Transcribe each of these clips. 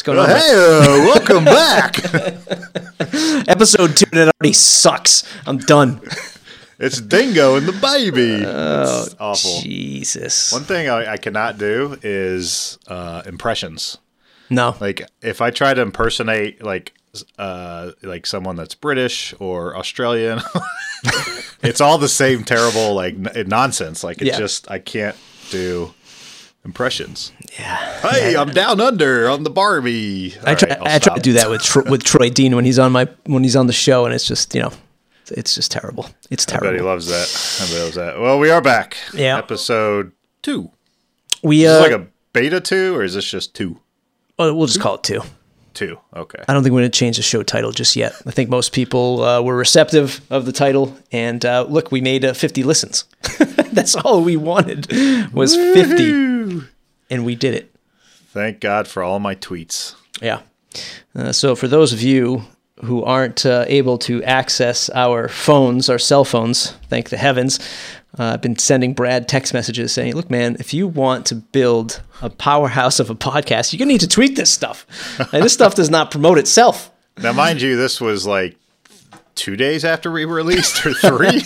What's going on? Hey, uh, welcome back. Episode two It already sucks. I'm done. it's Dingo and the baby. Oh, it's awful. Jesus. One thing I, I cannot do is uh, impressions. No. Like if I try to impersonate like uh, like someone that's British or Australian, it's all the same terrible like n- nonsense. Like it Yeah. just I can't do impressions. Yeah. Hey, I'm down under on the Barbie. I try. I try to do that with Tro- with Troy Dean when he's on my when he's on the show, and it's just you know, it's just terrible. It's I bet he terrible. loves that. He loves that. Well, we are back. Yeah. Episode two. We Is uh, this like a beta two or is this just two? oh, we'll just call it two. Two. Okay. I don't think we're going to change the show title just yet. I think most people uh, were receptive of the title, and uh, look, we made uh, 50 listens. That's all we wanted was 50, and we did it. Thank God for all my tweets. Yeah. Uh, so for those of you who aren't uh, able to access our phones, our cell phones, thank the heavens, uh, I've been sending Brad text messages saying, "Look, man, if you want to build a powerhouse of a podcast, you're gonna need to tweet this stuff. And this stuff does not promote itself." Now, mind you, this was like two days after we released or three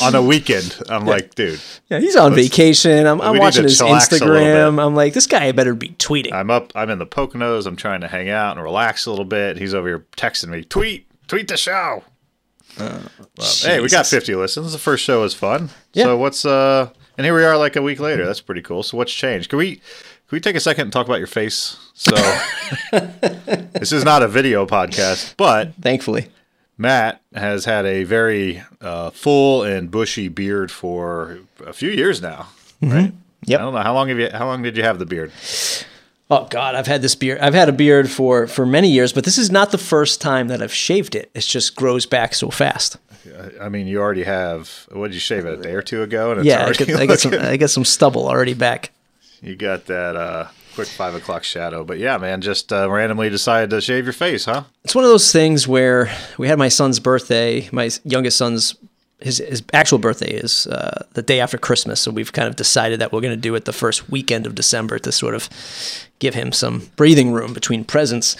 on a weekend. I'm like, dude, Yeah, he's on vacation. I'm, I'm watching his chillax a little Instagram. I'm like, this guy better be tweeting. I'm up. I'm in the Poconos. I'm trying to hang out and relax a little bit. He's over here texting me, tweet, tweet the show. Well, hey, we got 50 listens. The first show was fun. Yeah. So what's uh? And here we are, like a week later. That's pretty cool. So what's changed? Can we can we take a second and talk about your face? So this is not a video podcast, but Thankfully, Matt has had a very uh, full and bushy beard for a few years now, right? Yep. I don't know how long have you how long did you have the beard? oh god, I've had this beard. I've had a beard for for many years, but this is not the first time that I've shaved it. It just grows back so fast. I mean, you already have. What did you shave it a day or two ago? And it's Yeah, I already get, I get some. I get some stubble already back. you got that uh, quick five o'clock shadow. But yeah, man, just uh, randomly decided to shave your face, huh? It's one of those things where we had my son's birthday. My youngest son's his his actual birthday is uh, the day after Christmas, so we've kind of decided that we're going to do it the first weekend of December to sort of give him some breathing room between presents.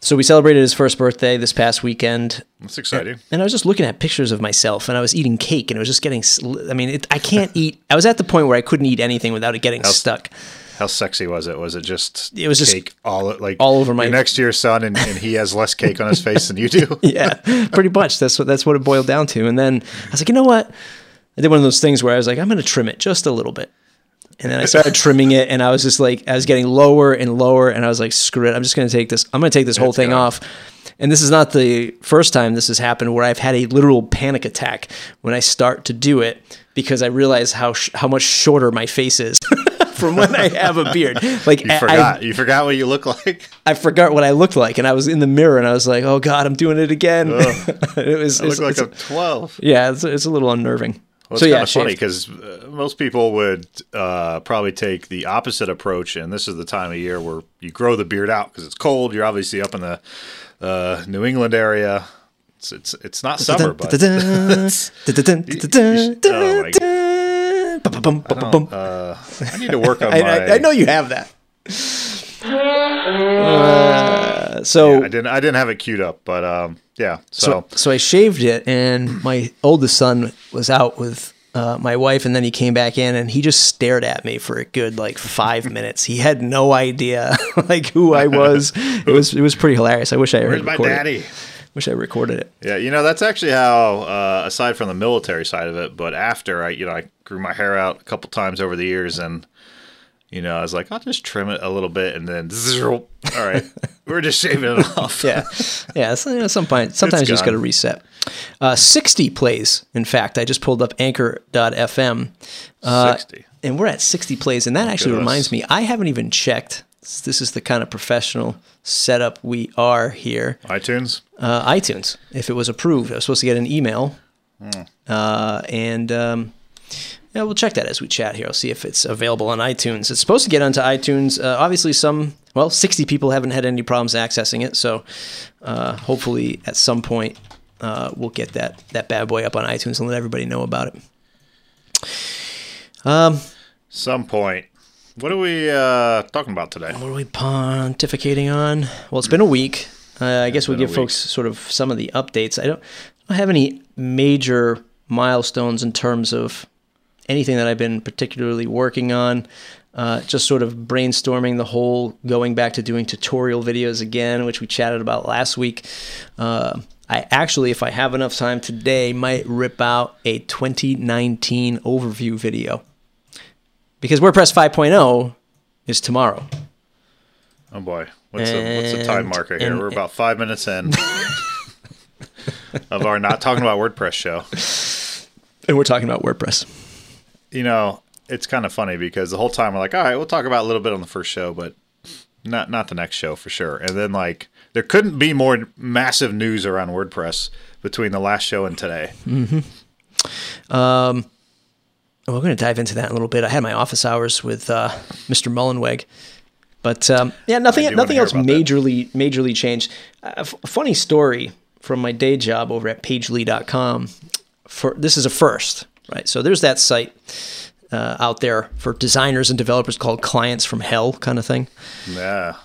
So we celebrated his first birthday this past weekend, That's exciting. and I was just looking at pictures of myself, and I was eating cake, and it was just getting. I mean, it, I can't eat. I was at the point where I couldn't eat anything without it getting stuck. How sexy was it? Was it just It was just cake all like all over my- you're next to your son, and, and he has less cake on his face than you do? yeah, pretty much. That's what that's what it boiled down to. And then I was like, you know what? I did one of those things where I was like, I'm going to trim it just a little bit. And then I started trimming it, and I was just like, I was getting lower and lower, and I was like, screw it, I'm just going to take this. I'm going to take this whole It's thing gone. off. And this is not the first time this has happened where I've had a literal panic attack when I start to do it because I realize how sh- how much shorter my face is from when I have a beard. Like You I- forgot. you forgot what you look like. I forgot what I looked like, and I was in the mirror, and I was like, "Oh God, I'm doing it again." it was I look like a twelve. yeah, it's, it's a little unnerving. Well, it's so kind yeah, of funny because uh, most people would uh, probably take the opposite approach, and this is the time of year where you grow the beard out because it's cold. You're obviously up in the uh, New England area. It's it's, it's not summer, but Oh, my uh, I need to work on I, my. I, I know you have that. Uh, so I didn't. I didn't have it queued up, but um, yeah. So, so so I shaved it, and my oldest son was out with uh, my wife, and then he came back in, and he just stared at me for a good like five minutes. He had no idea like who I was. It was it was pretty hilarious. I wish I where's my recorded it. daddy? Wish I recorded it. Yeah, you know that's actually how. Uh, aside from the military side of it, but after I, you know, I grew my hair out a couple times over the years, and you know, I was like, I'll just trim it a little bit, and then all right, we're just shaving it off. Yeah, yeah. So, you know, some point, sometimes you just got to reset. Uh, Sixty plays. In fact, I just pulled up Anchor.fm, uh, sixty. and we're at sixty plays, and that actually Goodness. reminds me, I haven't even checked. This is the kind of professional setup we are here. iTunes. Uh, iTunes, if it was approved, I was supposed to get an email, Hmm. uh, and um, yeah, we'll check that as we chat here. I'll see if it's available on iTunes. It's supposed to get onto iTunes. Uh, obviously, some well, sixty people haven't had any problems accessing it, so uh, hopefully, at some point, uh, we'll get that that bad boy up on iTunes and let everybody know about it. Um, Some point. What are we uh, talking about today? What are we pontificating on? Well, it's been a week. Uh, I guess we'll give folks sort of some of the updates. I don't, I don't have any major milestones in terms of anything that I've been particularly working on. Uh, just sort of brainstorming the whole going back to doing tutorial videos again, which we chatted about last week. Uh, I actually, if I have enough time today, might rip out a 2019 overview video because WordPress 5.0 is tomorrow. Oh boy, what's the what's the time marker here? and- We're about five minutes in of our not talking about WordPress show. And we're talking about WordPress. You know, it's kind of funny because the whole time we're like, all right, we'll talk about a little bit on the first show, but not not the next show for sure. And then like there couldn't be more massive news around WordPress between the last show and today. Um, We're going to dive into that in a little bit. I had my office hours with uh, Mr. Mullenweg, but um, yeah, nothing I do wanna nothing else about that. majorly majorly changed. Uh, f- funny story from my day job over at Pagely.com. For this is a first, right? So there's that site uh, out there for designers and developers called Clients from Hell, kind of thing. Yeah.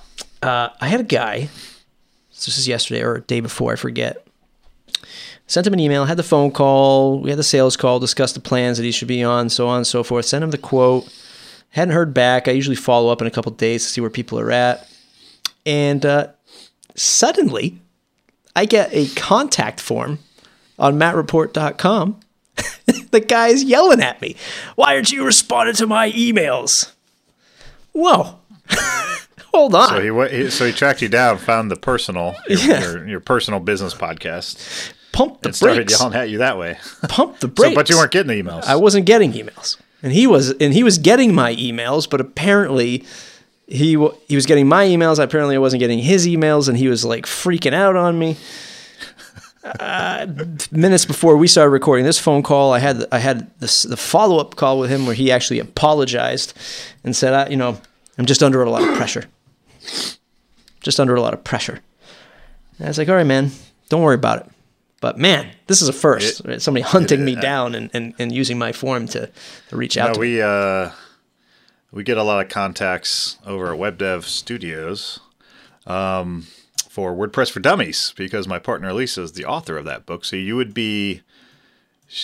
uh, I had a guy. This is yesterday or day before, I forget. Sent him an email, had the phone call, we had the sales call, discussed the plans that he should be on, so on and so forth. Sent him the quote. Hadn't heard back. I usually follow up in a couple days to see where people are at. And uh, suddenly, I get a contact form on mattreport.com. the guy's yelling at me. Why aren't you responding to my emails? Whoa. Hold on. So he, so he tracked you down, found the personal your, Yeah. your, your personal business podcast, pump the and started brakes. yelling at you that way. Pump the So, but you weren't getting the emails. I wasn't getting emails, and he was, and he was getting my emails, but apparently he he was getting my emails. Apparently, I wasn't getting his emails, and he was like freaking out on me. Uh, minutes before we started recording this phone call, I had I had this, the follow up call with him where he actually apologized and said, I, "You know, I'm just under a lot of pressure. Just under a lot of pressure." And I was like, "All right, man, don't worry about it." But man, this is a first. It-? Somebody hunting it- me down and, and, and using my form to, to reach out No, to we uh, we get a lot of contacts over at Web Dev Studios um, for WordPress for Dummies because my partner Lisa is the author of that book. So you would be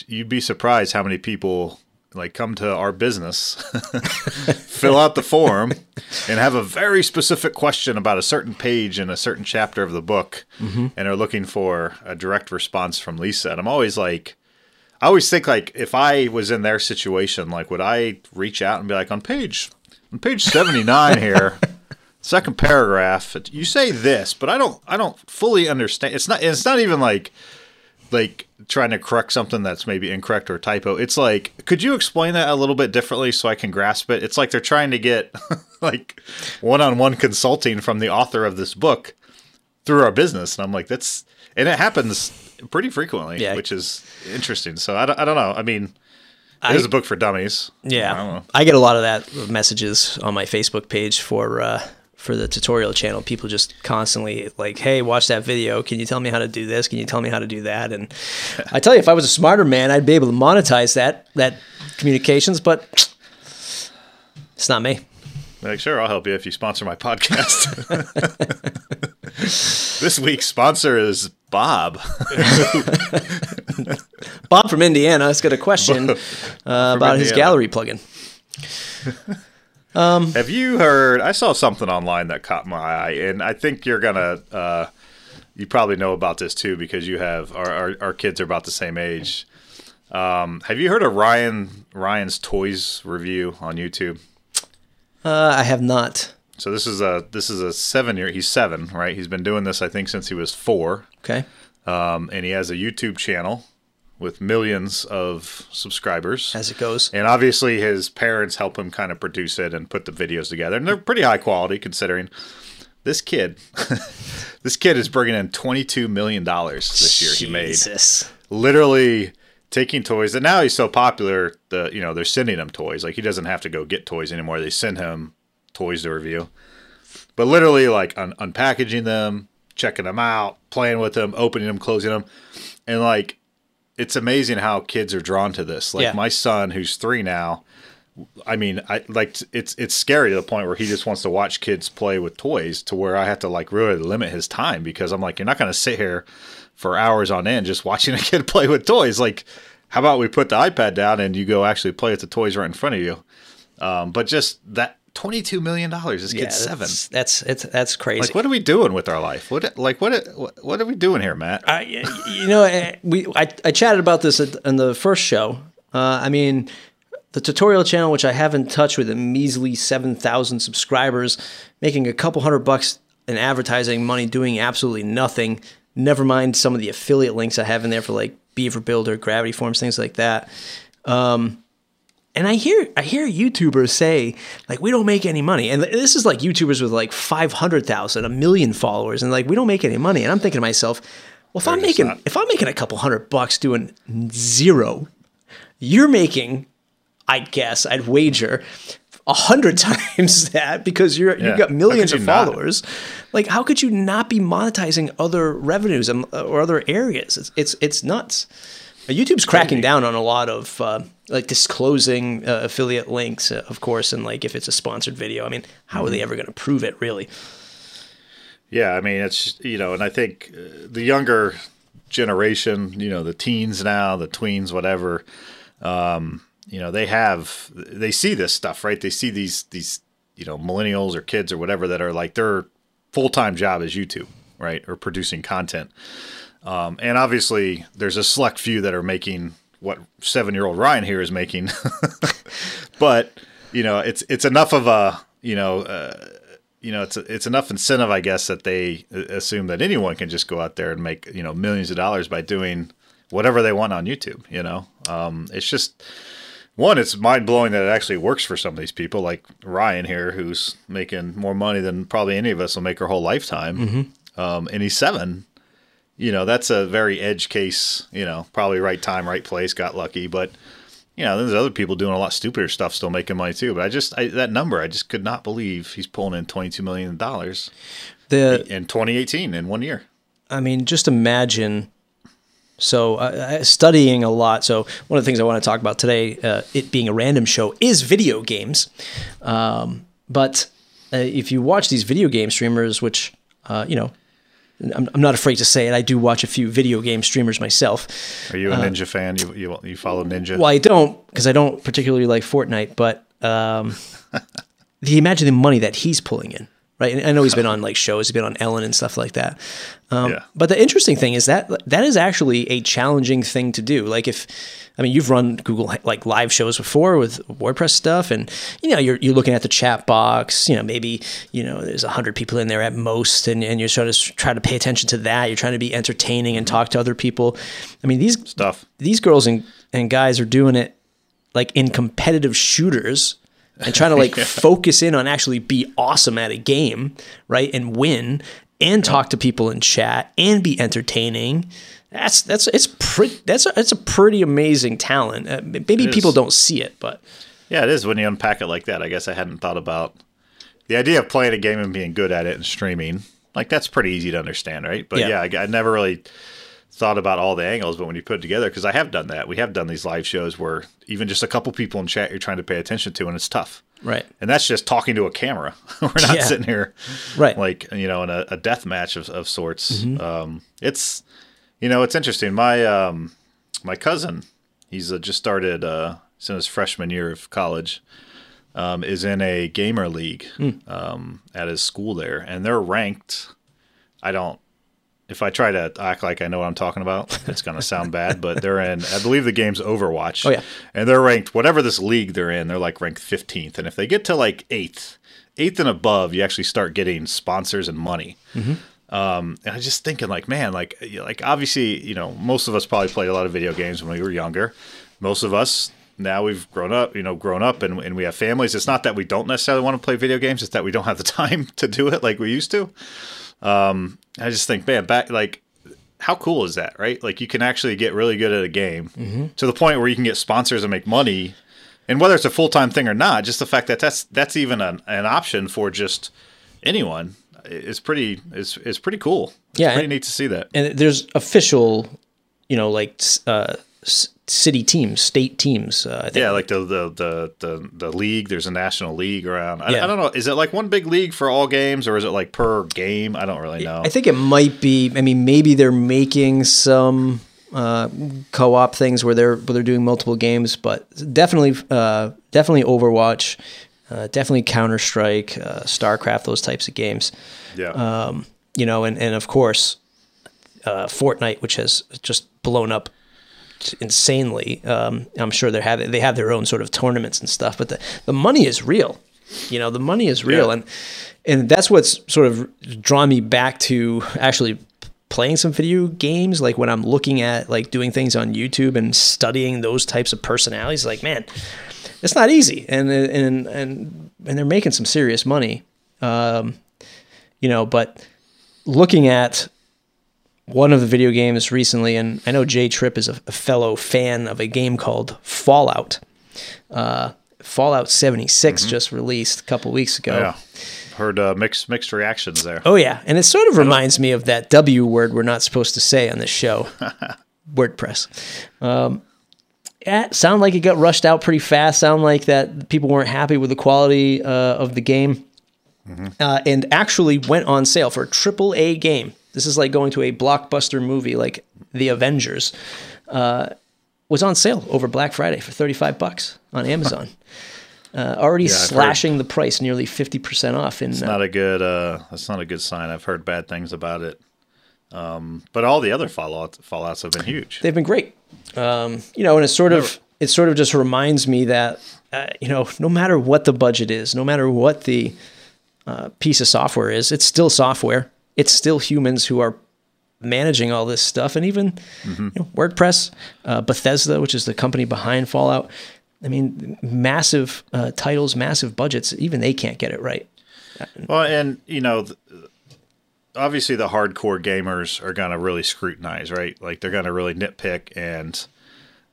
you'd be surprised how many people like come to our business, fill out the form, and have a very specific question about a certain page in a certain chapter of the book, mm-hmm. and are looking for a direct response from Lisa. And I'm always like. I always think like if I was in their situation, like would I reach out and be like on page on page seventy nine here, second paragraph, you say this, but I don't I don't fully understand. It's not it's not even like like trying to correct something that's maybe incorrect or typo. It's like could you explain that a little bit differently so I can grasp it? It's like they're trying to get like one on one consulting from the author of this book through our business, and I'm like that's and it happens pretty frequently, Yeah. which is interesting. So I don't, I don't know. I mean, it is a book for dummies. Yeah, I don't know. I get a lot of that messages on my Facebook page for uh, for the tutorial channel. People just constantly like, "Hey, watch that video. Can you tell me how to do this? Can you tell me how to do that?" And I tell you, if I was a smarter man, I'd be able to monetize that that communications, but it's not me. Like, sure, I'll help you if you sponsor my podcast. this week's sponsor is Bob. Bob from Indiana has got a question uh, about his gallery plugin. Have you heard? I saw something online that caught my eye, and I think you're gonna. Uh, you probably know about this too because you have our our, our kids are about the same age. Um, have you heard of Ryan Ryan's Toys review on YouTube? Uh, I have not. So this is a this is a seven year. He's seven, right? He's been doing this I think since he was four. Okay. um, and he has a YouTube channel with millions of subscribers. As it goes. And obviously, his parents help him kind of produce it and put the videos together, and they're pretty high quality considering. This kid, this kid is bringing in twenty-two million dollars this year. He made Jesus. literally taking toys, and now he's so popular. that you know they're sending him toys. Like he doesn't have to go get toys anymore. They send him toys to review. But literally, like un- unpackaging them, checking them out, playing with them, opening them, closing them, and like it's amazing how kids are drawn to this. Like Yeah. my son, who's three now, I mean, I like it's it's scary to the point where he just wants to watch kids play with toys to where I have to like really limit his time because I'm like, you're not going to sit here for hours on end just watching a kid play with toys. Like, how about we put the iPad down and you go actually play with the toys right in front of you? Um, but just that twenty-two million dollars. This kid's seven. That's it's that's crazy. Like, what are we doing with our life? What like what what, are we doing here, Matt? I, you know, eh, we I, I chatted about this in the first show. Uh, I mean, the tutorial channel, which I haven't touched with a measly seven thousand subscribers, making a couple hundred bucks in advertising money, doing absolutely nothing. Never mind some of the affiliate links I have in there for like Beaver Builder, Gravity Forms, things like that. Um, and I hear I hear YouTubers say like we don't make any money, and this is like YouTubers with like five hundred thousand, a million followers, and like we don't make any money. And I'm thinking to myself, well, if I'm making not. if I'm making a couple hundred bucks doing zero, you're making, I'd guess, I'd wager a hundred times that because you're Yeah. you've got millions of you not? followers. Like, how could you not be monetizing other revenues and or other areas? It's it's, it's nuts. YouTube's cracking down on a lot of uh, like disclosing uh, affiliate links, uh, of course, and like if it's a sponsored video. I mean, how Mm-hmm. are they ever going to prove it? Really? Yeah, I mean, it's you know, and I think uh, the younger generation, you know, the teens now, the tweens, whatever, um, you know, they have they see this stuff, right? They see these these you know millennials or kids or whatever that are like their full time job is YouTube, right, or producing content. Um, and obviously, there's a select few that are making what seven year old Ryan here is making, but you know, it's it's enough of a you know. Uh, you know, it's it's enough incentive, I guess, that they assume that anyone can just go out there and make you know millions of dollars by doing whatever they want on YouTube. You know, um, it's just one, it's mind blowing that it actually works for some of these people, like Ryan here, who's making more money than probably any of us will make our whole lifetime, um, and he's seven. You know, that's a very edge case. You know, probably right time, right place, got lucky, but you know, there's other people doing a lot stupider stuff, still making money too. But I just I, that number, I just could not believe he's pulling in twenty two million dollars The in 2018 in one year. I mean, just imagine. So, uh, studying a lot. So, one of the things I want to talk about today, uh, it being a random show, is video games. Um, but uh, if you watch these video game streamers, which, uh, you know, I'm, I'm not afraid to say it, I do watch a few video game streamers myself. Are you a Ninja fan? You you you follow Ninja? Well, I don't because I don't particularly like Fortnite, but um, the imagine the money that he's pulling in, right? And I know he's been on like shows, he's been on Ellen and stuff like that. Um, Yeah. But the interesting thing is that that is actually a challenging thing to do. Like if, I mean, you've run Google like live shows before with WordPress stuff, and you know you're you're looking at the chat box. You know maybe you know there's a hundred people in there at most, and, and you're sort of try to pay attention to that. You're trying to be entertaining and talk to other people. I mean these Stuff. these girls and, and guys are doing it like in competitive shooters and trying to like focus in on actually be awesome at a game, right? And win and talk to people in chat and be entertaining. That's that's it's pretty that's a, it's a pretty amazing talent. Uh, maybe people don't see it, but Yeah, it is when you unpack it like that. I guess I hadn't thought about the idea of playing a game and being good at it and streaming. Like that's pretty easy to understand, right? But Yeah. yeah, I, I never really thought about all the angles. But when you put it together, because I have done that, we have done these live shows where even just a couple people in chat you're trying to pay attention to, and it's tough. right, And that's just talking to a camera. We're not Yeah. sitting here right, like you know in a, a death match of, of sorts. Mm-hmm. Um, it's you know it's interesting. My um, my cousin, he's uh, just started. Uh, he's in his freshman year of college. Um, is in a gamer league Hmm. um, at his school there, and they're ranked. I don't. If I try to act like I know what I'm talking about, it's going to sound bad. But they're in. I believe the game's Overwatch. Oh, yeah. and they're ranked whatever this league they're in. They're like ranked 15th, and if they get to like eighth, eighth and above, you actually start getting sponsors and money. Um, and I just thinking like, man, like, like obviously, you know, most of us probably played a lot of video games when we were younger. Most of us now we've grown up, you know, grown up and, and we have families. It's not that we don't necessarily want to play video games; it's that we don't have the time to do it like we used to. Um, I just think, man, back like. How cool is that, right? Like you can actually get really good at a game to the point where you can get sponsors and make money, and whether it's a full time thing or not, just the fact that that's that's even an, an option for just anyone is pretty is is pretty cool. It's Yeah, pretty and- neat to see that. and there's official, you know, like uh, city teams, state teams. Uh, I think. Yeah, like the, the the the the league. There's a national league around. I, Yeah. I don't know. Is it like one big league for all games, or is it like per game? I don't really know. I think it might be. I mean, maybe they're making some uh, co-op things where they're where they're doing multiple games, but definitely, uh, definitely Overwatch, uh, definitely Counter Strike, uh, Starcraft, those types of games. yeah. Um, you know, and and of course, uh, Fortnite, which has just blown up insanely. Um, I'm sure they have they have their own sort of tournaments and stuff, but the the money is real. You know, the money is real, Yeah. and and that's what's sort of drawn me back to actually playing some video games like when i'm looking at like doing things on youtube and studying those types of personalities like man it's not easy and and and and they're making some serious money um you know but looking at one of the video games recently and i know jay tripp is a, a fellow fan of a game called fallout uh fallout 76 just released a couple weeks ago yeah. Heard uh, mixed mixed reactions there. Oh yeah, and it sort of reminds me of that W word we're not supposed to say on this show, WordPress. Um, yeah, sound like it got rushed out pretty fast. Sound like that people weren't happy with the quality uh, of the game, uh, and actually went on sale for a triple A game. This is like going to a blockbuster movie like The Avengers. Uh, was on sale over Black Friday for thirty five bucks on Amazon. Uh, already Yeah, I've heard. slashing the price nearly fifty percent off in It's uh, not a good. Uh, that's not a good sign. I've heard bad things about it. Um, but all the other Fallout Fallout's have been huge. they've been great. Um, you know, and it sort of it sort of just reminds me that uh, you know, no matter what the budget is, no matter what the uh, piece of software is, it's still software. It's still humans who are managing all this stuff, and even you know, WordPress, uh, Bethesda, which is the company behind Fallout. I mean, massive uh, titles, massive budgets. Even they can't get it right. Well, and you know, th- obviously the hardcore gamers are going to really scrutinize, right? Like they're going to really nitpick and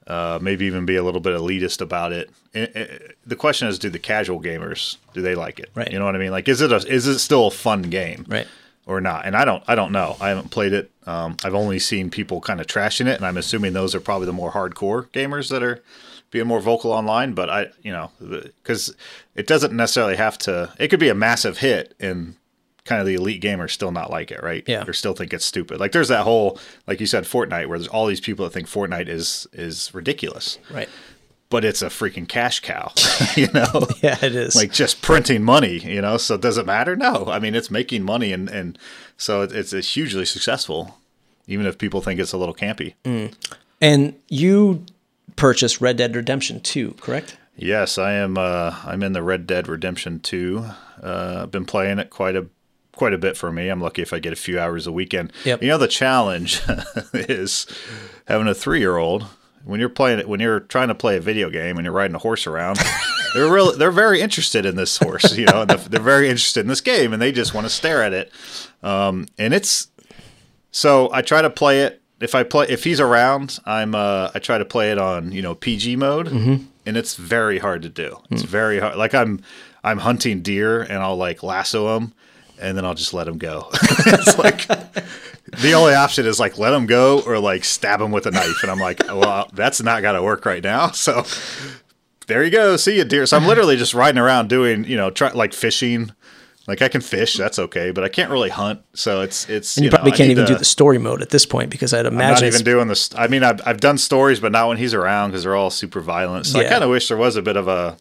uh, maybe even be a little bit elitist about it. And, uh, the question is, do the casual gamers do they like it? Right. You know what I mean? Like, is it a is it still a fun game? Right. Or not? And I don't I don't know. I haven't played it. Um, I've only seen people kind of trashing it, and I'm assuming those are probably the more hardcore gamers that are being more vocal online. But I, you know, because it doesn't necessarily have to. It could be a massive hit and kind of the elite gamers still not like it, right? Yeah. Or still think it's stupid. Like there's that whole, like you said, Fortnite, where there's all these people that think Fortnite is is ridiculous, Right. But it's a freaking cash cow, you know? Yeah, it is. like just printing money, you know. So does it matter? No, I mean it's making money, and and so it's, it's hugely successful, even if people think it's a little campy. and you purchased Red Dead Redemption 2, correct? Yes, I am. Uh, I'm in the Red Dead Redemption 2. Uh, I've been playing it quite a quite a bit for me. I'm lucky if I get a few hours a weekend. Yep. You know, the challenge is having a three year old when you're playing it when you're trying to play a video game and you're riding a horse around. they're really they're very interested in this horse. You know, and they're very interested in this game, and they just want to stare at it. Um, and it's so I try to play it. If I play, if he's around, I'm. Uh, I try to play it on you know PG mode, and it's very hard to do. It's very hard. Like I'm, I'm hunting deer, and I'll like lasso them, and then I'll just let them go. it's like the only option is like let him go or like stab him with a knife, and I'm like, well, that's not gonna work right now. So there you go. See you, deer. So I'm literally just riding around doing, you know, try like fishing. Like I can fish, that's okay, but I can't really hunt. So it's it's And you, know, probably can't even to- do the story mode at this point because I'd I'm imagine not even doing this. I mean, I've I've done stories, but not when he's around because they're all super violent. So I kind of wish there was a bit of a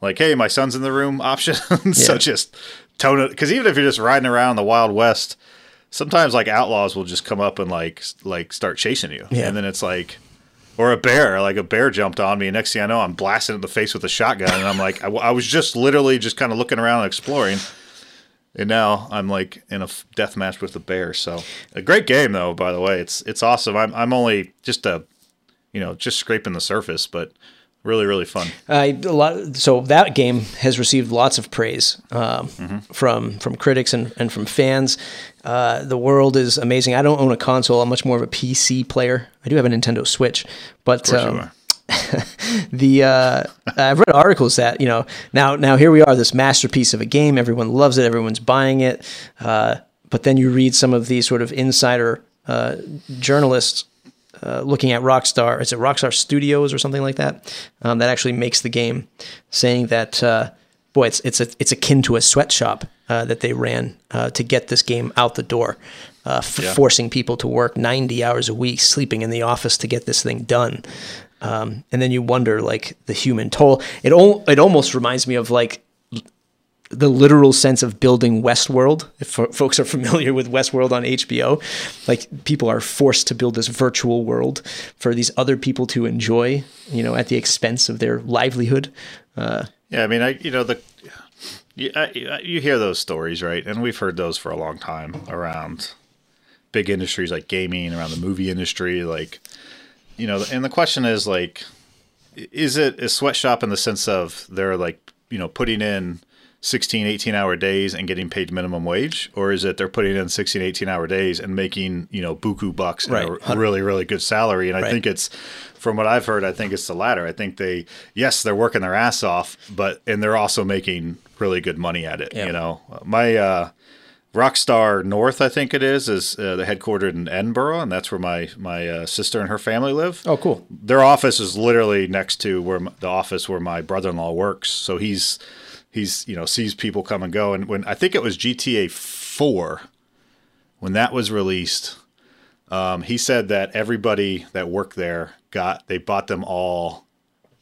like, hey, my son's in the room option. so Yeah. just tone it because even if you're just riding around the Wild West, sometimes like outlaws will just come up and like like start chasing you, Yeah. and then it's like. Or a bear, like a bear jumped on me, and next thing I know, I'm blasting in the face with a shotgun, and I'm like, I was just literally just kind of looking around and exploring, and now I'm like in a f- death match with a bear. So a great game, though. By the way, it's it's awesome. I'm I'm only just a, you know, just scraping the surface, but really really fun. I a lot. So that game has received lots of praise um, Mm-hmm. from from critics and, and from fans. Uh, the world is amazing. I don't own a console. I'm much more of a PC player. I do have a Nintendo Switch, but Of um, the uh, I've read articles that you know now now here we are this masterpiece of a game. Everyone loves it. Everyone's buying it. Uh, but then you read some of these sort of insider uh, journalists uh, looking at Rockstar. Is it Rockstar Studios or something like that? Um, that actually makes the game, saying that uh, boy, it's it's a, it's akin to a sweatshop uh, that they ran uh, to get this game out the door, uh, f- Yeah. forcing people to work ninety hours a week, sleeping in the office to get this thing done. Um, and then you wonder, like the human toll. It al- it almost reminds me of like the literal sense of building Westworld. If folks are familiar with Westworld on HBO, like people are forced to build this virtual world for these other people to enjoy, you know, at the expense of their livelihood. Uh, Yeah, I mean, I you know the you, I, you hear those stories, right? And we've heard those for a long time around big industries like gaming, around the movie industry, like you know. And the question is like, is it a sweatshop in the sense of they're like you know putting in 16 18 hour days and getting paid minimum wage or is it they're putting in 16 18 hour days and making you know buku bucks and a really really good salary and i Right. think it's from what i've heard i think it's the latter i think they yes they're working their ass off but and they're also making really good money at it Yeah. you know my uh Rockstar North, I think it is, is uh, the headquartered in Edinburgh, and that's where my my uh, sister and her family live oh, cool. their office is literally next to where m- the office where my brother-in-law works. So he's he's you know sees people come and go. And when I think it was GTA Four, when that was released, um, he said that everybody that worked there got they bought them all.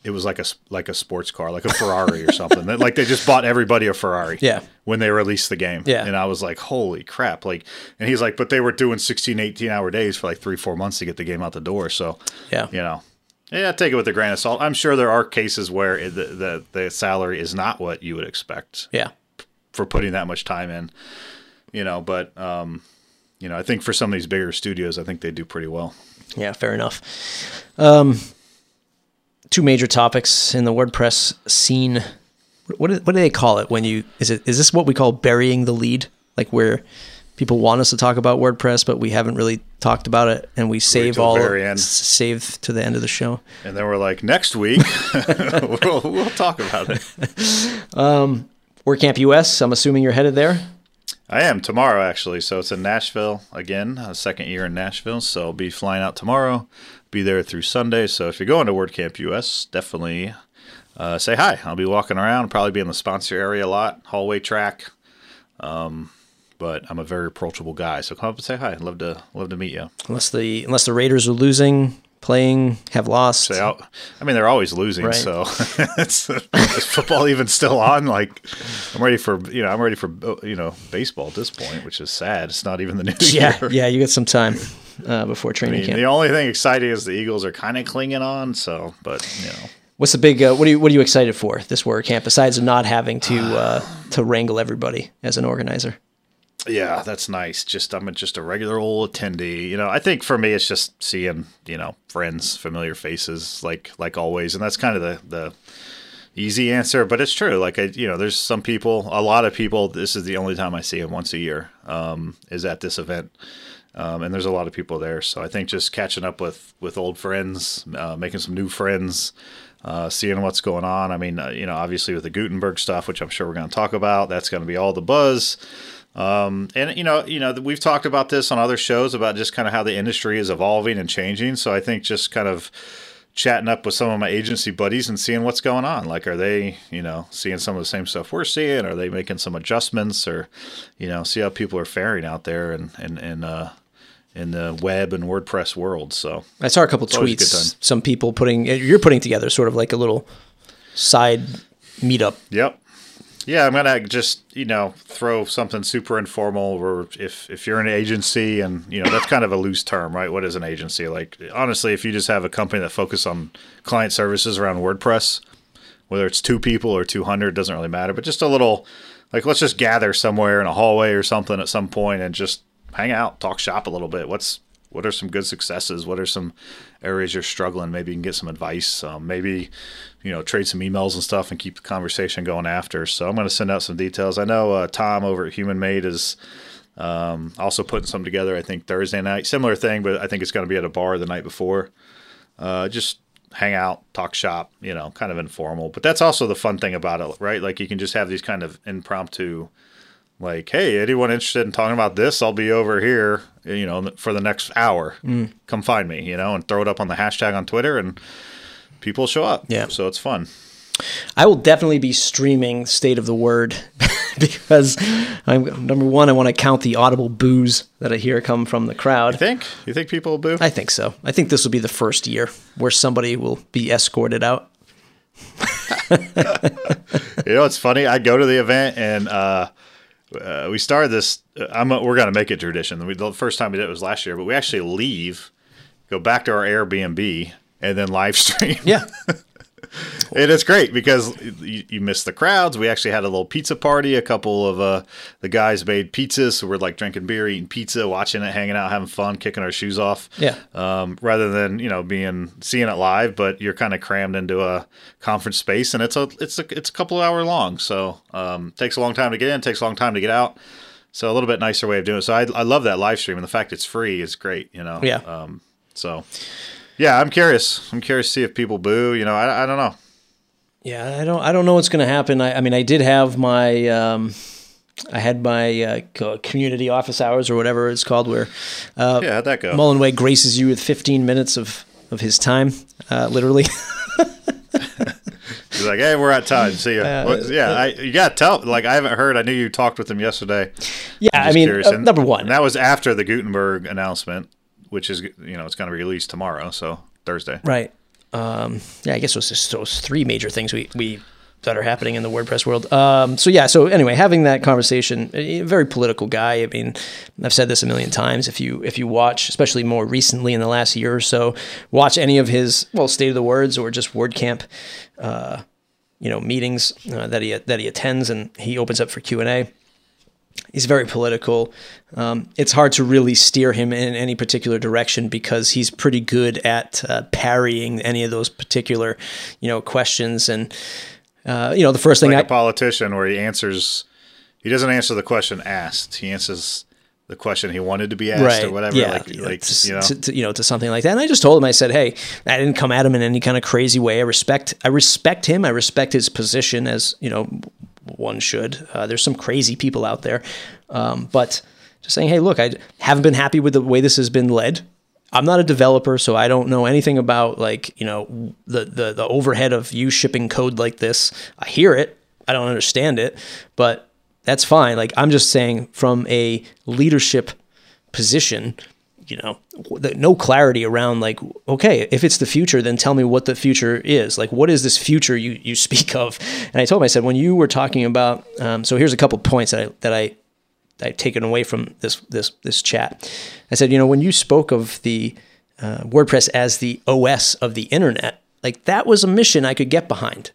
It was like a like a sports car, like a Ferrari or something. Like they just bought everybody a Ferrari. Yeah. When they released the game. Yeah. And I was like, holy crap. Like, and he's like, but they were doing 16, 18 hour days for like three, four months to get the game out the door. So, Yeah. you know, yeah, take it with a grain of salt. I'm sure there are cases where the, the the salary is not what you would expect Yeah. for putting that much time in. You know, but um, you know, I think for some of these bigger studios, I think they do pretty well. Yeah, fair enough. Um, two major topics in the WordPress scene. What do, what do they call it when you is it is this what we call burying the lead? Like where people want us to talk about WordPress, but we haven't really talked about it, and we save all save to the end of the show. And then we're like, next week we'll, we'll talk about it. WordCamp US. I'm assuming you're headed there. I am tomorrow actually, so it's in Nashville again, uh, second year in Nashville. So I'll be flying out tomorrow, be there through Sunday. So if you're going to WordCamp US, definitely uh, say hi. I'll be walking around, probably be in the sponsor area a lot, hallway track. Um, but I'm a very approachable guy, so come up and say hi. I'd love to love to meet you. Unless the unless the Raiders are losing, playing, have lost. Say out. I mean, they're always losing, Right. so it's, is football even still on? Like, I'm ready for you know, I'm ready for uh, you know baseball at this point, which is sad. It's not even the new yeah, year. yeah, you got some time uh, before I training mean, camp. the only thing exciting is the Eagles are kind of clinging on. So, but you know, What's the big? Uh, what are you What are you excited for this WordCamp? Besides not having to uh, to wrangle everybody as an organizer. Yeah, that's nice. Just I'm just a regular old attendee. You know, I think for me, it's just seeing you know friends, familiar faces, like like always, and that's kind of the the easy answer. But it's true. Like I, you know, there's some people, a lot of people. This is the only time I see them once a year. Um, is at this event. Um, and there's a lot of people there, so I think just catching up with with old friends, uh, making some new friends, uh, seeing what's going on. I mean, uh, you know, obviously with the Gutenberg stuff, which I'm sure we're going to talk about, that's going to be all the buzz. Um, and you know, you know, we've talked about this on other shows about just kind of how the industry is evolving and changing. So I think just kind of chatting up with some of my agency buddies and seeing what's going on. Like, are they, you know, seeing some of the same stuff we're seeing? Are they making some adjustments, or you know, see how people are faring out there and and and uh, in the web and WordPress world? So I saw a couple tweets. Some people putting you're putting together sort of like a little side meetup. Yep. Yeah, I'm gonna just you know throw something super informal. Or if if you're an agency and you know that's kind of a loose term, right? What is an agency? Like honestly, if you just have a company that focuses on client services around WordPress, whether it's two people or 200, doesn't really matter. But just a little, like let's just gather somewhere in a hallway or something at some point and just hang out, talk shop a little bit. What's what are some good successes? What are some areas you're struggling? Maybe you can get some advice. Um, maybe you know trade some emails and stuff and keep the conversation going after. So I'm going to send out some details. I know uh, Tom over at Human Made is um, also putting some together. I think Thursday night, similar thing, but I think it's going to be at a bar the night before. Uh, just hang out, talk shop, you know, kind of informal. But that's also the fun thing about it, right? Like you can just have these kind of impromptu like, hey, anyone interested in talking about this? I'll be over here, you know, for the next hour. Mm. Come find me, you know, and throw it up on the hashtag on Twitter, and people show up. Yeah. so it's fun. I will definitely be streaming State of the Word because I'm number one. I want to count the audible boos that I hear come from the crowd. You think? You think people will boo? I think so. I think this will be the first year where somebody will be escorted out. You know, it's funny. I go to the event and uh, uh, we started this. I'm we're gonna make it tradition. We, the first time we did it was last year, but we actually leave, go back to our Airbnb, and then live stream. Yeah, And it's great because you, you miss the crowds. We actually had a little pizza party. A couple of uh, the guys made pizzas, so we're like drinking beer, eating pizza, watching it, hanging out, having fun, kicking our shoes off. Yeah. Um, rather than you know being seeing it live, but you're kind of crammed into a conference space, and it's a it's a it's a couple hour long, so um, takes a long time to get in, takes a long time to get out. So a little bit nicer way of doing it. So I, I love that live stream, and the fact it's free is great. You know. Yeah. Um, so. Yeah, I'm curious. I'm curious to see if people boo. You know, I, I don't know. yeah. I don't. I don't know what's going to happen. I, I mean, I did have my. Um, I had my uh, community office hours or whatever it's called, where uh, Yeah, how'd that go? Mullenweg graces you with 15 minutes of of his time, uh, literally. He's like, hey, we're at time. See ya. What- yeah, I, you got to tell. Like, I haven't heard. I knew you talked with him yesterday. yeah, I mean, uh, number one, And that was after the Gutenberg announcement, which is, you know, it's going to be released tomorrow. So Thursday. Right. Um, yeah, I guess those those three major things we, we that are happening in the WordPress world. Um, so yeah, so anyway, having that conversation, very political guy. I mean, I've said this a million times. If you if you watch, especially more recently in the last year or so, watch any of his well, state of the words or just WordCamp, uh, you know, meetings uh, that he that he attends and he opens up for Q and A. He's very political. Um, it's hard to really steer him in any particular direction because he's pretty good at uh, parrying any of those particular, you know, questions. And uh, you know, the first thing Like I a politician where he answers, he doesn't answer the question asked. He answers the question he wanted to be asked or whatever. Yeah, Like, like to, you know. to, to, you know, to something like that. And I just told him, I said, "Hey, I didn't come at him in any kind of crazy way. I respect, I respect him. I respect his position, as you know, one should. Uh, there's some crazy people out there, um, but just saying, hey, look, I haven't been happy with the way this has been led. I'm not a developer, so I don't know anything about like you know the the the overhead of you shipping code like this. I hear it, I don't understand it, but that's fine. Like I'm just saying from a leadership position, you know, no clarity around like, okay, if it's the future, then tell me what the future is. Like, what is this future you you speak of? And I told him, I said, when you were talking about, um, so here's a couple points that I that I I've taken away from this this this chat. I said, you know, when you spoke of the uh, WordPress as the OS of the internet, like that was a mission I could get behind.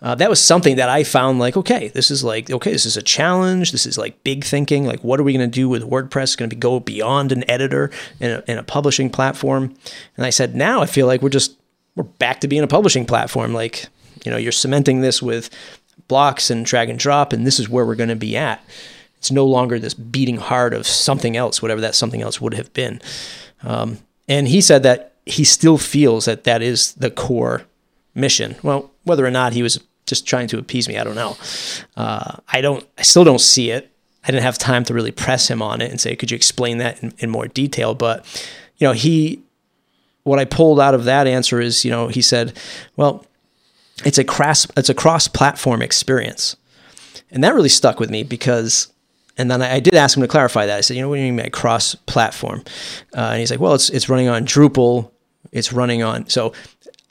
Uh, that was something that I found like, okay, this is like, okay, this is a challenge. This is like big thinking. Like, what are we going to do with WordPress? Going to be go beyond an editor and a, and a publishing platform. And I said, now I feel like we're just we're back to being a publishing platform. Like, you know, you're cementing this with blocks and drag and drop, and this is where we're going to be at. It's no longer this beating heart of something else, whatever that something else would have been. Um, and he said that he still feels that that is the core mission. Well, whether or not he was just trying to appease me, I don't know. Uh, I don't. I still don't see it. I didn't have time to really press him on it and say, "Could you explain that in, in more detail?" But you know, he. What I pulled out of that answer is, you know, he said, "Well, it's a cross it's a cross platform experience," and that really stuck with me because. And then I, did ask him to clarify that. I said, "You know, what do you mean by cross platform?" Uh, and he's like, "Well, it's it's running on Drupal. It's running on so."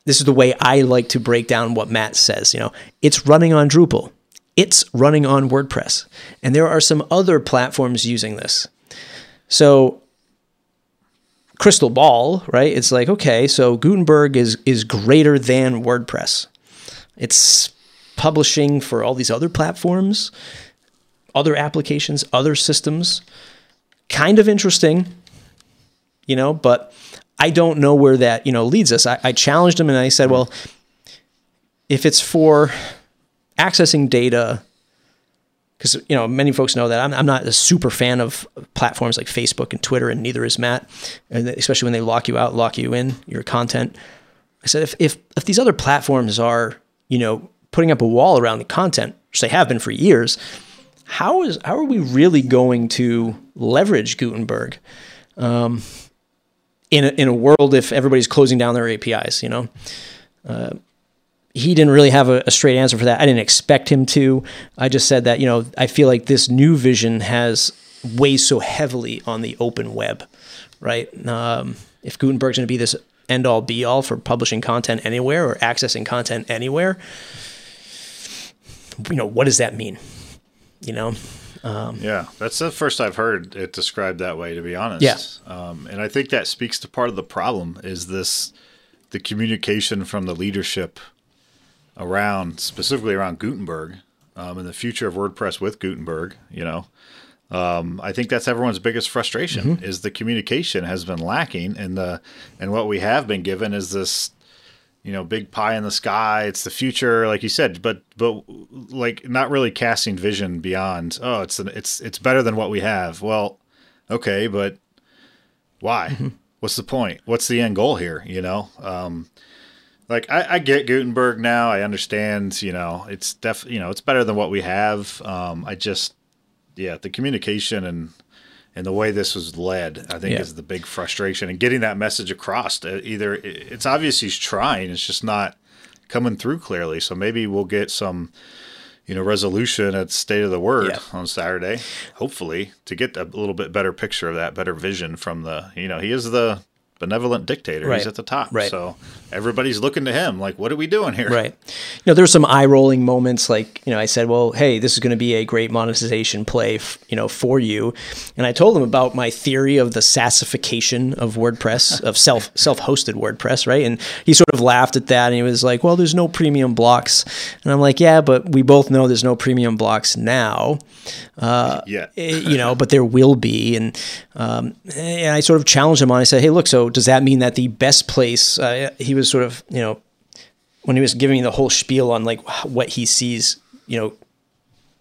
This is the way I like to break down what Matt says. You know, it's running on Drupal. It's running on WordPress. And there are some other platforms using this. So crystal ball, right? It's like, okay, so Gutenberg is is greater than WordPress. It's publishing for all these other platforms, other applications, other systems. Kind of interesting, you know, but I don't know where that, you know, leads us. I, I challenged him and I said, well, if it's for accessing data, because you know many folks know that I'm, I'm not a super fan of platforms like Facebook and Twitter, and neither is Matt, and especially when they lock you out, lock you in your content. I said if if if these other platforms are you know putting up a wall around the content, which they have been for years, how is how are we really going to leverage Gutenberg um, in a, in a world if everybody's closing down their APIs? You know, uh, he didn't really have a, a, straight answer for that. I didn't expect him to. I just said that you know I feel like this new vision has weighs so heavily on the open web, right? Um, if Gutenberg's going to be this end all be all for publishing content anywhere or accessing content anywhere, you know what does that mean? You know. Um, yeah, that's the first I've heard it described that way. To be honest, yeah, um, and I think that speaks to part of the problem is this the communication from the leadership around specifically around Gutenberg um, and the future of WordPress with Gutenberg. You know, um, I think that's everyone's biggest frustration mm-hmm. is the communication has been lacking, and the and what we have been given is this, you know, big pie in the sky. It's the future, like you said, but but like not really casting vision beyond. Oh, it's an, it's it's better than what we have. Well, okay, but why? Mm-hmm. What's the point? What's the end goal here? You know, um, like I, I, get Gutenberg now. I understand. You know, it's def. You know, it's better than what we have. Um, I just, yeah, the communication and and the way this was led, I think, yeah. is the big frustration. And getting that message across. Either it's obvious he's trying. It's just not coming through clearly. So maybe we'll get some you know resolution at state of the word yeah. on saturday hopefully to get a little bit better picture of that better vision from the you know he is the benevolent dictator. Right. He's at the top. Right. So everybody's looking to him like, what are we doing here? Right. You know, there's some eye rolling moments. Like, you know, I said, well, hey, this is going to be a great monetization play, f- you know, for you. And I told him about my theory of the sassification of WordPress, of self self hosted WordPress, right? And he sort of laughed at that and he was like, well, there's no premium blocks. And I'm like, yeah, but we both know there's no premium blocks now. Uh, yeah. Eh, you know, but there will be. And, um, and I sort of challenged him on, it. I said, hey, look, so does that mean that the best place, uh, he was sort of, you know, when he was giving the whole spiel on like what he sees, you know,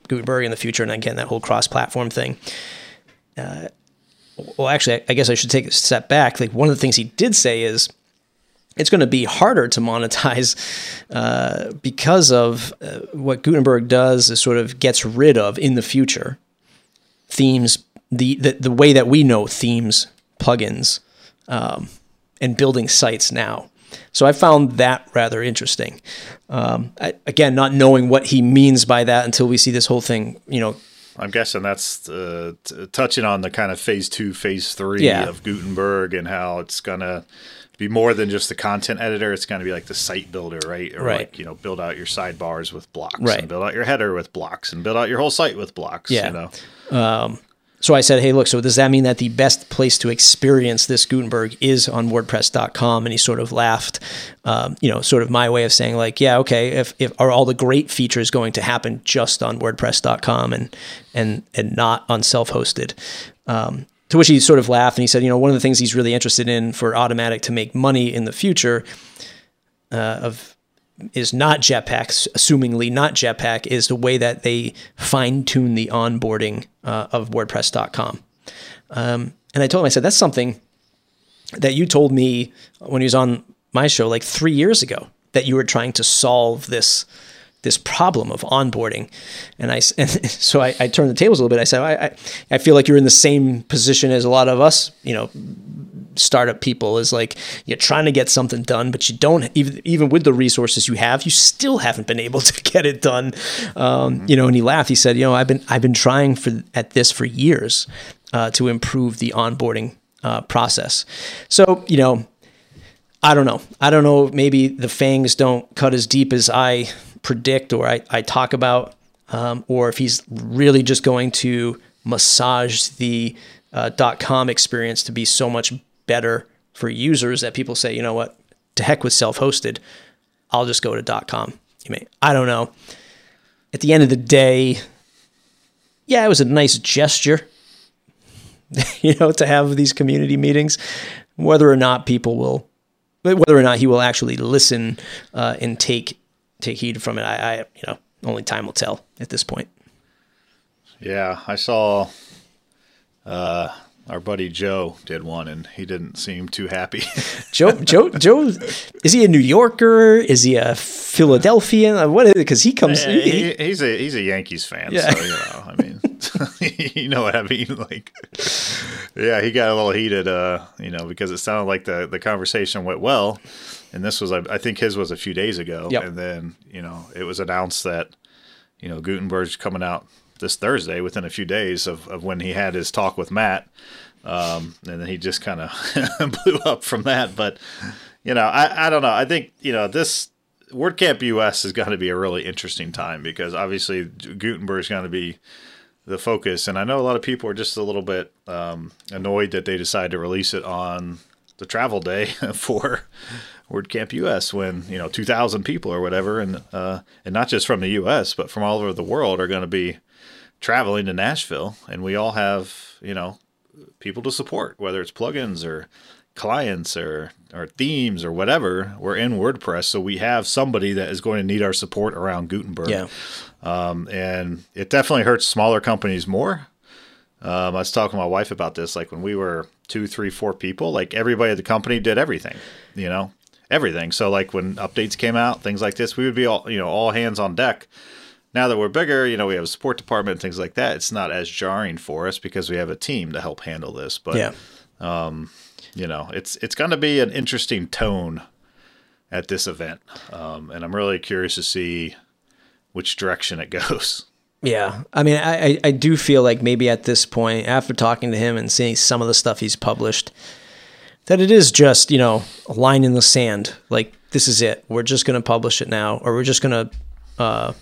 Gutenberg in the future, and again, that whole cross platform thing. Uh, well, actually, I guess I should take a step back. Like, one of the things he did say is, it's going to be harder to monetize uh, because of uh, what Gutenberg does is sort of gets rid of in the future themes, the, the, the way that we know themes, plugins, um, and building sites now. So I found that rather interesting. Um, I, again, not knowing what he means by that until we see this whole thing, you know. I'm guessing that's uh, t- touching on the kind of phase two, phase three yeah. of Gutenberg and how it's gonna be more than just the content editor. It's gonna be like the site builder, right? Or right. like you know, build out your sidebars with blocks, right. and build out your header with blocks, and build out your whole site with blocks. Yeah. You know. Um, so I said, hey, look, so does that mean that the best place to experience this Gutenberg is on WordPress.com? And he sort of laughed, um, you know, sort of my way of saying, like, yeah, okay, if, if are all the great features going to happen just on WordPress.com and and and not on self-hosted? Um, to which he sort of laughed and he said, you know, one of the things he's really interested in for Automattic to make money in the future uh, of is not Jetpack, assumingly not Jetpack, is the way that they fine tune the onboarding uh, of WordPress.com. Um, and I told him, I said, that's something that you told me when he was on my show like three years ago that you were trying to solve this this problem of onboarding. And I and so I, I turned the tables a little bit. I said, I, I, I feel like you're in the same position as a lot of us, you know, startup people is like you're trying to get something done, but you don't even even with the resources you have, you still haven't been able to get it done. Um, mm-hmm. You know, and he laughed. He said, "You know, I've been I've been trying for at this for years uh, to improve the onboarding uh, process." So you know, I don't know. I don't know. Maybe the fangs don't cut as deep as I predict or I, I talk about, um, or if he's really just going to massage the uh, .com experience to be so much better for users that people say, you know what, to heck with self-hosted, I'll just go to .com. You may, I don't know. At the end of the day, yeah, it was a nice gesture, you know, to have these community meetings. Whether or not people will, whether or not he will actually listen uh, and take take heed from it, I, I, you know, only time will tell at this point. Yeah, I saw uh, our buddy Joe did one, and he didn't seem too happy. Joe, Joe, Joe, is he a New Yorker? Is he a Philadelphian? What is it? Because he comes. he, he, he's a he's a Yankees fan, Yeah. so you know. I mean, you know what I mean? Like, yeah, he got a little heated, uh, you know, because it sounded like the the conversation went well, and this was, I I think, his was a few days ago, Yep. and then you know, it was announced that you know Gutenberg's coming out this Thursday within a few days of, of when he had his talk with Matt. Um, and then he just kind of blew up from that. But, you know, I, I don't know. I think, you know, this WordCamp US is going to be a really interesting time because obviously Gutenberg is going to be the focus. And I know a lot of people are just a little bit um, annoyed that they decided to release it on the travel day for WordCamp US when, you know, 2,000 people or whatever, and, uh, and not just from the US, but from all over the world are going to be traveling to Nashville. And we all have, you know, people to support, whether it's plugins or clients or or themes or whatever. We're in WordPress, so we have somebody that is going to need our support around Gutenberg. yeah, Um, and it definitely hurts smaller companies more. Um, I was talking to my wife about this. Like when we were two, three, four people, like everybody at the company did everything, you know, everything. So like when updates came out, things like this, we would be all, you know, all hands on deck. Now that we're bigger, you know, we have a support department, things like that. It's not as jarring for us because we have a team to help handle this. But yeah. you know, it's it's going to be an interesting tone at this event, um, and I'm really curious to see which direction it goes. Yeah, I mean, I, I- I do feel like maybe at this point, after talking to him and seeing some of the stuff he's published, that it is just you know a line in the sand. Like this is it. We're just going to publish it now, or we're just going to uh,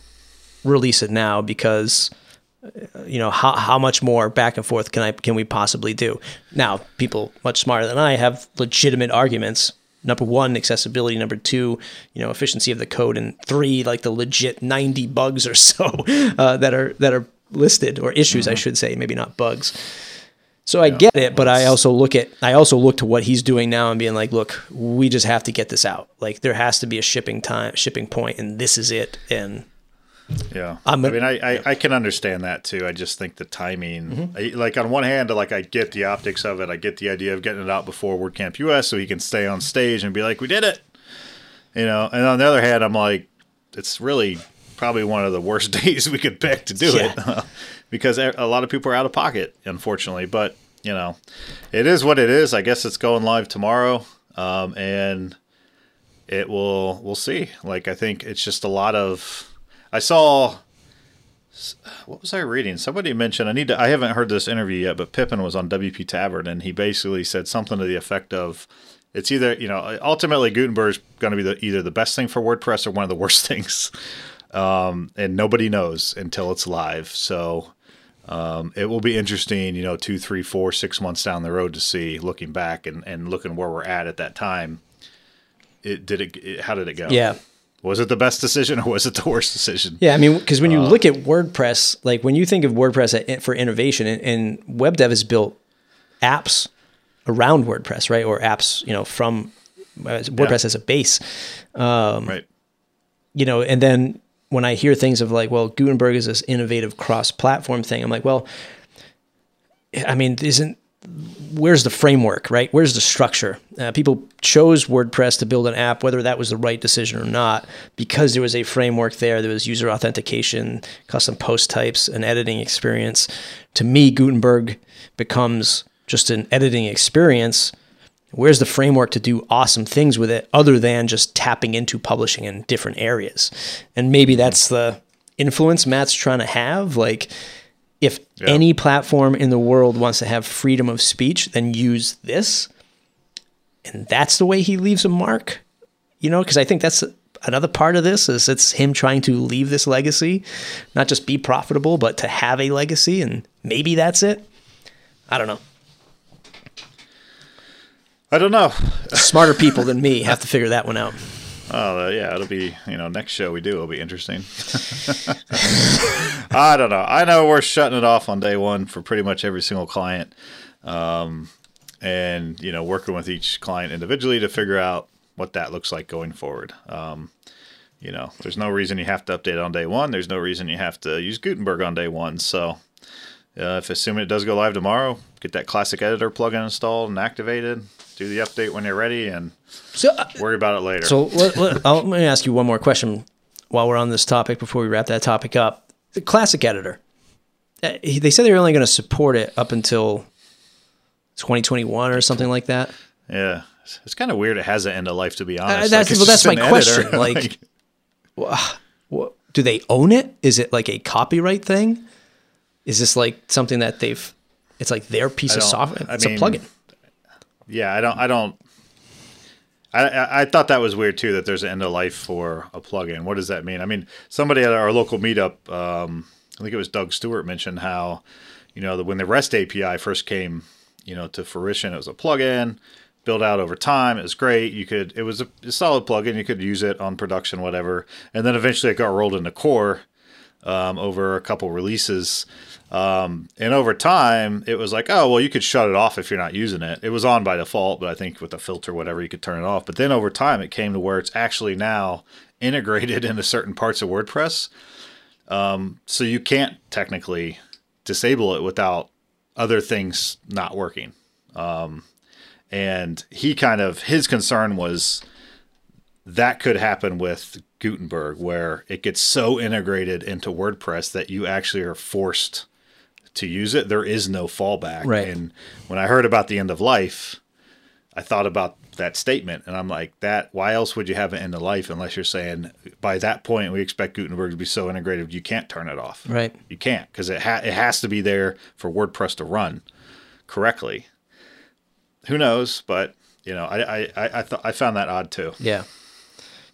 release it now because uh, you know how how much more back and forth can I can we possibly do? Now, people much smarter than I have legitimate arguments. Number one, accessibility. Number two, you know, efficiency of the code, and three, like the legit ninety bugs or so uh, that are that are listed or issues, I should say, maybe not bugs. So I get it, but I also look at I also look to what he's doing now and being like, look, we just have to get this out. Like there has to be a shipping time, shipping point, and this is it. And Yeah, I mean, I, I, I can understand that too. I just think the timing, I, like on one hand, like I get the optics of it. I get the idea of getting it out before WordCamp US so he can stay on stage and be like, "We did it," you know. And on the other hand, I'm like, it's really probably one of the worst days we could pick to do it because a a lot of people are out of pocket, unfortunately. But you know, it is what it is. I guess it's going live tomorrow, um, and it will. We'll see. Like I think it's just a lot of. I saw what was I reading? Somebody mentioned I need to. I haven't heard this interview yet, but Pippin was on WP Tavern, and he basically said something to the effect of, "It's either you know, ultimately Gutenberg's going to be the, either the best thing for WordPress or one of the worst things, um, and nobody knows until it's live. So." Um, it will be interesting, you know, two, three, four, six months down the road to see, looking back and, and looking where we're at at that time. It did it, it. How did it go? yeah, Was it the best decision or was it the worst decision? Yeah, I mean, because when you look at WordPress, like when you think of WordPress for innovation, and, and web dev has built apps around WordPress, right? Or apps, you know, from uh, WordPress as a base, Right. you know, and then when I hear things of like, well, Gutenberg is this innovative cross-platform thing, I'm like, well, I mean, isn't where's the framework, right? Where's the structure? Uh, people chose WordPress to build an app, whether that was the right decision or not, because there was a framework there. There was user authentication, custom post types, an editing experience. To me, Gutenberg becomes just an editing experience. Where's the framework to do awesome things with it other than just tapping into publishing in different areas? And maybe that's the influence Matt's trying to have. Like, if any platform in the world wants to have freedom of speech, then use this. And that's the way he leaves a mark, you know, because I think that's another part of this is it's him trying to leave this legacy, not just be profitable, but to have a legacy. And maybe that's it. I don't know. I don't know. Smarter people than me have to figure that one out. Oh, yeah, it'll be, you know, next show we do it'll be interesting. I don't know. I know we're shutting it off on day one for pretty much every single client. Um, and, you know, working with each client individually to figure out what that looks like going forward. Um, you know, there's no reason you have to update on day one. There's no reason you have to use Gutenberg on day one. So uh, if assuming it does go live tomorrow, get that classic editor plugin installed and activated. Do the update when you're ready, and So, uh, worry about it later. so let, let, I'll, let me ask you one more question while we're on this topic before we wrap that topic up. The classic editor. Uh, he- They said they were only going to support it up until 2021 or something like that. yeah, it's, kind of weird. It has an end of life, to be honest. Uh, that's- it's well, that's my question, editor. like- What, do they own it? Is it like a copyright thing? Is this like something that they've? It's like their piece of software. I It's mean, a plugin. yeah, I don't, I don't. I, I thought that was weird too. That there's an end of life for a plugin. What does that mean? I mean, somebody at our local meetup, um, I think it was Doug Stewart, mentioned how, you know, that when the REST API first came, you know, to fruition, it was a plugin built out over time. It was great. You could, it was a, a solid plugin. You could use it on production, whatever. And then eventually it got rolled into core um, over a couple releases. Um, and over time, it was like, oh, well, you could shut it off if you're not using it. It was on by default, but I think with a filter, whatever, you could turn it off. But then over time, it came to where it's actually now integrated into certain parts of WordPress. Um, so you can't technically disable it without other things not working. Um, and he kind of, his concern was that could happen with Gutenberg, where it gets so integrated into WordPress that you actually are forced to use it. There is no fallback. Right. And when I heard about the end of life, I thought about that statement, and I'm like, that. Why else would you have an end of life unless you're saying by that point we expect Gutenberg to be so integrated you can't turn it off. Right. You can't because it ha- it has to be there for WordPress to run correctly. Who knows? But you know, I I I, I, th- I found that odd too. Yeah.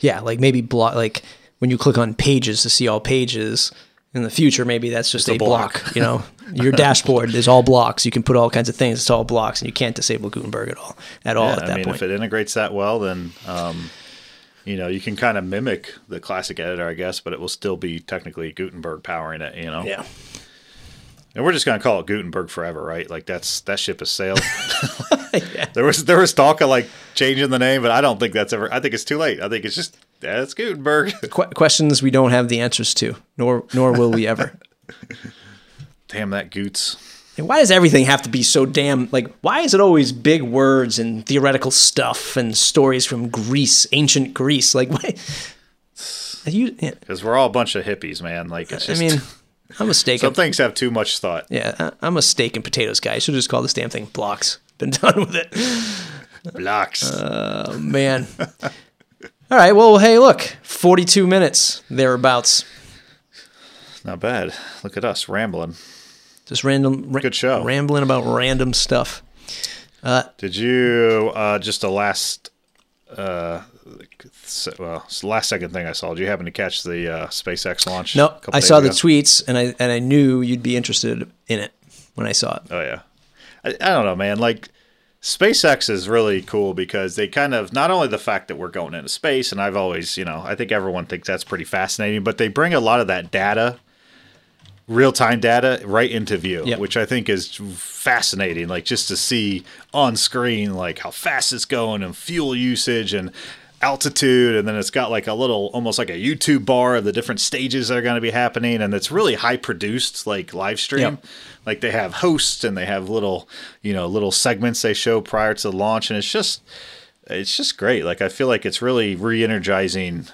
Yeah, like maybe block like when you click on pages to see all pages in the future, maybe that's just a a block. block. You know, your dashboard is all blocks. You can put all kinds of things. It's all blocks, and you can't disable Gutenberg at all. At all Yeah, at that I mean, point. if it integrates that well, then um, you know you can kind of mimic the classic editor, I guess, but it will still be technically Gutenberg powering it. You know, yeah. and we're just gonna call it Gutenberg forever, right? Like that's that ship has sailed. yeah. there was there was talk of like changing the name, but I don't think that's ever. I think it's too late. I think it's just that's Gutenberg. Qu- questions we don't have the answers to, nor nor will we ever. Damn that Goots. And why does everything have to be so damn like? Why is it always big words and theoretical stuff and stories from Greece, ancient Greece? Like, why? Because we're all a bunch of hippies, man. Like it's I mean, I'm a steak. some And, things have too much thought. yeah, I- I'm a steak and potatoes guy. I should just call this damn thing blocks. Been done with it. Blocks. Oh man. All right. Well, hey, look, 42 minutes thereabouts. Not bad. Look at us rambling. Just random. ra- Good show. Rambling about random stuff. Did you uh, just the last uh, well last second thing I saw? Did you happen to catch the uh, SpaceX launch? No, I saw the tweets and I and I knew you'd be interested in it when I saw it. Oh yeah, I, I don't know, man. Like SpaceX is really cool because they kind of not only the fact that we're going into space, and I've always, you know, I think everyone thinks that's pretty fascinating, but they bring a lot of that data, real time data, right into view, Yep. which I think is fascinating. Like just to see on screen, like how fast it's going and fuel usage and altitude and then it's got like a little almost like a youtube bar of the different stages that are going to be happening and it's really high produced like live stream. Yep. like they have hosts and they have little you know little segments they show prior to the launch and it's just it's just great. Like i feel like it's really re-energizing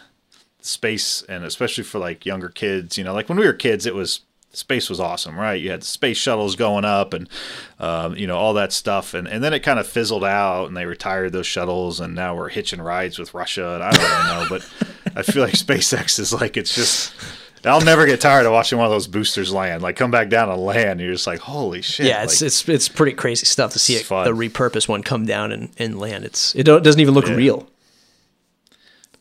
space and especially for like younger kids you know? Like when we were kids it was space was awesome right you had space shuttles going up and um, you know all that stuff and, and then it kind of fizzled out and they retired those shuttles and now we're hitching rides with russia and i don't really know but i feel like spacex is like it's just I'll never get tired of watching one of those boosters land. Like come back down and land, and you're just like, holy shit! Yeah, it's like, it's it's pretty crazy stuff to see it, fun. the repurposed one come down and, and land. It's it don't, doesn't even look Yeah. real.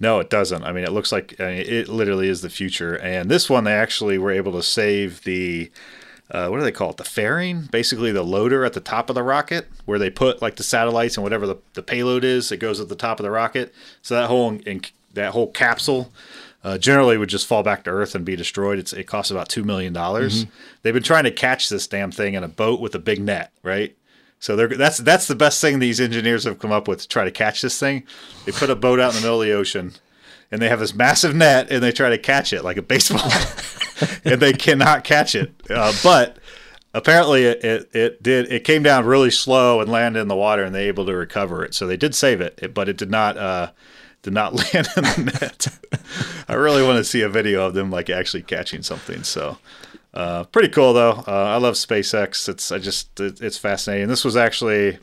No, it doesn't. I mean, it looks like I mean, it literally is the future. And this one, they actually were able to save the uh, what do they call it? The fairing, basically the loader at the top of the rocket, where they put like the satellites and whatever the, the payload is that goes at the top of the rocket. So that whole in, that whole capsule. Uh, generally would just fall back to Earth and be destroyed. It's, it costs about two million dollars. They've been trying to catch this damn thing in a boat with a big net, right? So that's that's the best thing these engineers have come up with to try to catch this thing. They put a boat out in the middle of the ocean, and they have this massive net, and they try to catch it like a baseball, and they cannot catch it. Uh, but apparently it, it, it did it came down really slow and landed in the water and they able to recover it so they did save it, it but it did not uh did not land in the net i really want to see a video of them like actually catching something so uh, pretty cool though uh, i love spacex it's i just it, it's fascinating this was actually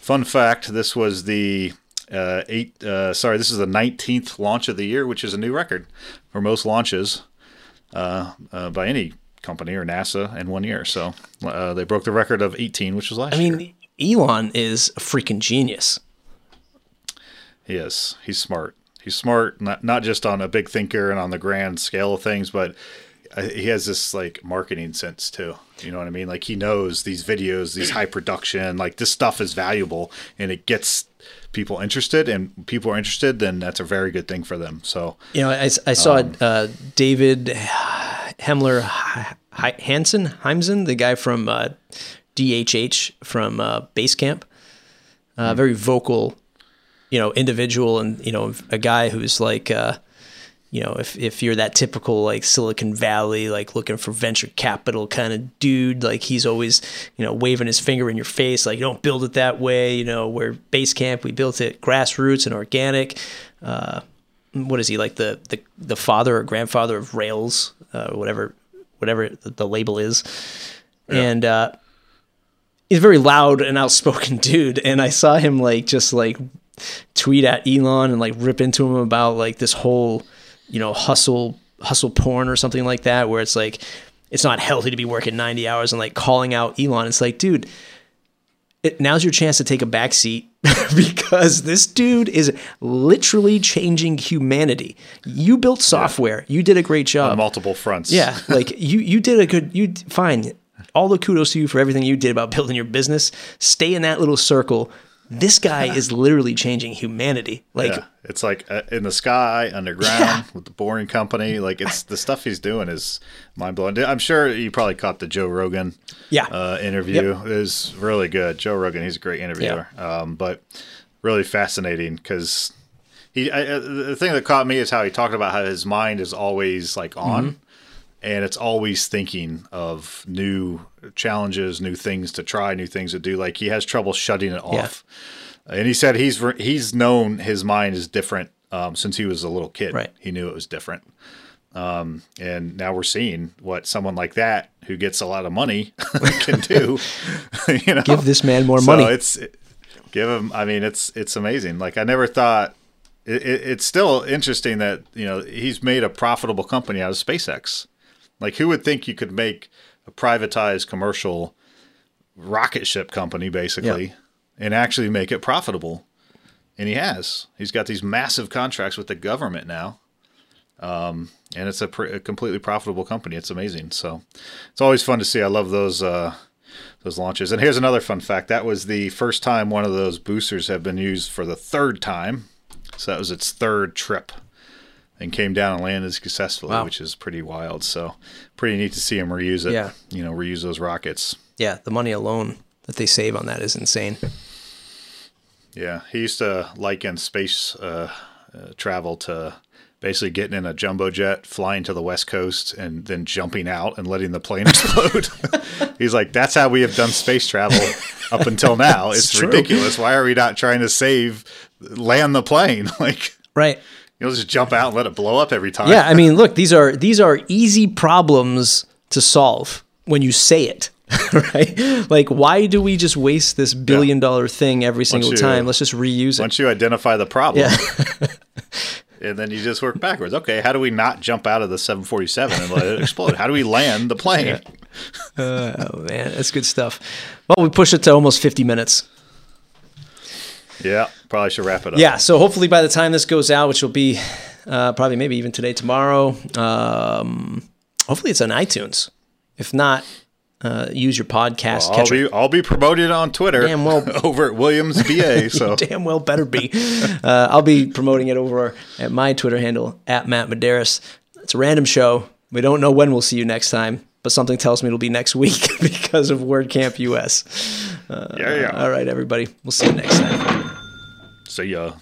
fun fact this was the uh, eight uh, sorry this is the 19th launch of the year which is a new record for most launches uh, uh, by any company or NASA in one year. So uh, they broke the record of 18, which was last I year. mean, Elon is a freaking genius. He is. He's smart. He's smart, not not just on a big thinker and on the grand scale of things, but he has this like marketing sense too. You know what I mean? Like he knows these videos, these high production, like this stuff is valuable, and it gets people interested, and people are interested, then that's a very good thing for them. So You know, I, I saw uh, David Hemler Hansen, Heimsen, the guy from uh, DHH from uh, Basecamp, uh, very vocal, you know, individual, and you know, a guy who's like, uh, you know, if if you're that typical like Silicon Valley, like looking for venture capital kind of dude, like he's always, you know, waving his finger in your face, like don't build it that way. You know, we're Basecamp, we built it grassroots and organic. Uh, what is he like the the, the father or grandfather of Rails, uh, whatever whatever the, the label is, and uh, he's a very loud and outspoken dude. And I saw him like just like tweet at Elon and like rip into him about like this whole you know hustle hustle porn or something like that, where it's like it's not healthy to be working ninety hours and like calling out Elon. It's like, dude. It, now's your chance to take a back seat because this dude is literally changing humanity. You built software. You did a great job. on multiple fronts. Yeah, like you you did a good you fine. All the kudos to you for everything you did about building your business. Stay in that little circle. This guy is literally changing humanity. Like Yeah. It's like uh, in the sky, underground, with the Boring Company. Like it's the stuff he's doing is mind blowing. I'm sure you probably caught the Joe Rogan yeah. uh, interview. It was really good. Joe Rogan, he's a great interviewer. Um, but really fascinating because he. I, uh, the thing that caught me is how he talked about how his mind is always like on, and it's always thinking of new challenges, new things to try, new things to do. Like he has trouble shutting it Yeah. off. And he said he's he's known his mind is different um, since he was a little kid. Right. He knew it was different. Um, and now we're seeing what someone like that who gets a lot of money can do. you know, Give this man more so money. It's give him. I mean, it's it's amazing. Like I never thought. It, it, it's still interesting that you know he's made a profitable company out of SpaceX. Like who would think you could make a privatized commercial rocket ship company basically Yeah. and actually make it profitable? And he has. He's got these massive contracts with the government now. Um, and it's a, pr- a completely profitable company. It's amazing. So it's always fun to see. I love those uh, those launches. And here's another fun fact: that was the first time one of those boosters have been used for the third time. So that was its third trip, and came down and landed successfully, Wow. which is pretty wild. So pretty neat to see them reuse it. Yeah. You know, reuse those rockets. yeah, the money alone that they save on that is insane. Yeah, he used to liken space uh, uh, travel to basically getting in a jumbo jet, flying to the west coast, and then jumping out and letting the plane explode. He's like, "That's how we have done space travel up until now. It's, true. ridiculous. Why are we not trying to save, land the plane? Like, Right. You'll just jump out and let it blow up every time." Yeah, I mean, look, these are these are easy problems to solve when you say it. Right? Like why do we just waste this billion dollar thing every single you- time? Let's just reuse it. Once you identify the problem. Yeah. And then you just work backwards. Okay, how do we not jump out of the 747 and let it explode? How do we land the plane? Oh man, that's good stuff. Well, we pushed it to almost 50 minutes. Yeah, probably should wrap it up. Yeah, so hopefully by the time this goes out, which will be uh, probably maybe even today, tomorrow, um, hopefully it's on iTunes. If not, uh, use your podcast I'll catcher. be I'll be promoted on Twitter Damn well. over at Williams BA. So Damn well better be. Uh, I'll be promoting it over at my Twitter handle at Matt Medeiros. It's a random show. We don't know when we'll see you next time, but something tells me it'll be next week because of WordCamp US. Uh, yeah, yeah. All right, everybody. We'll see you next time. See ya.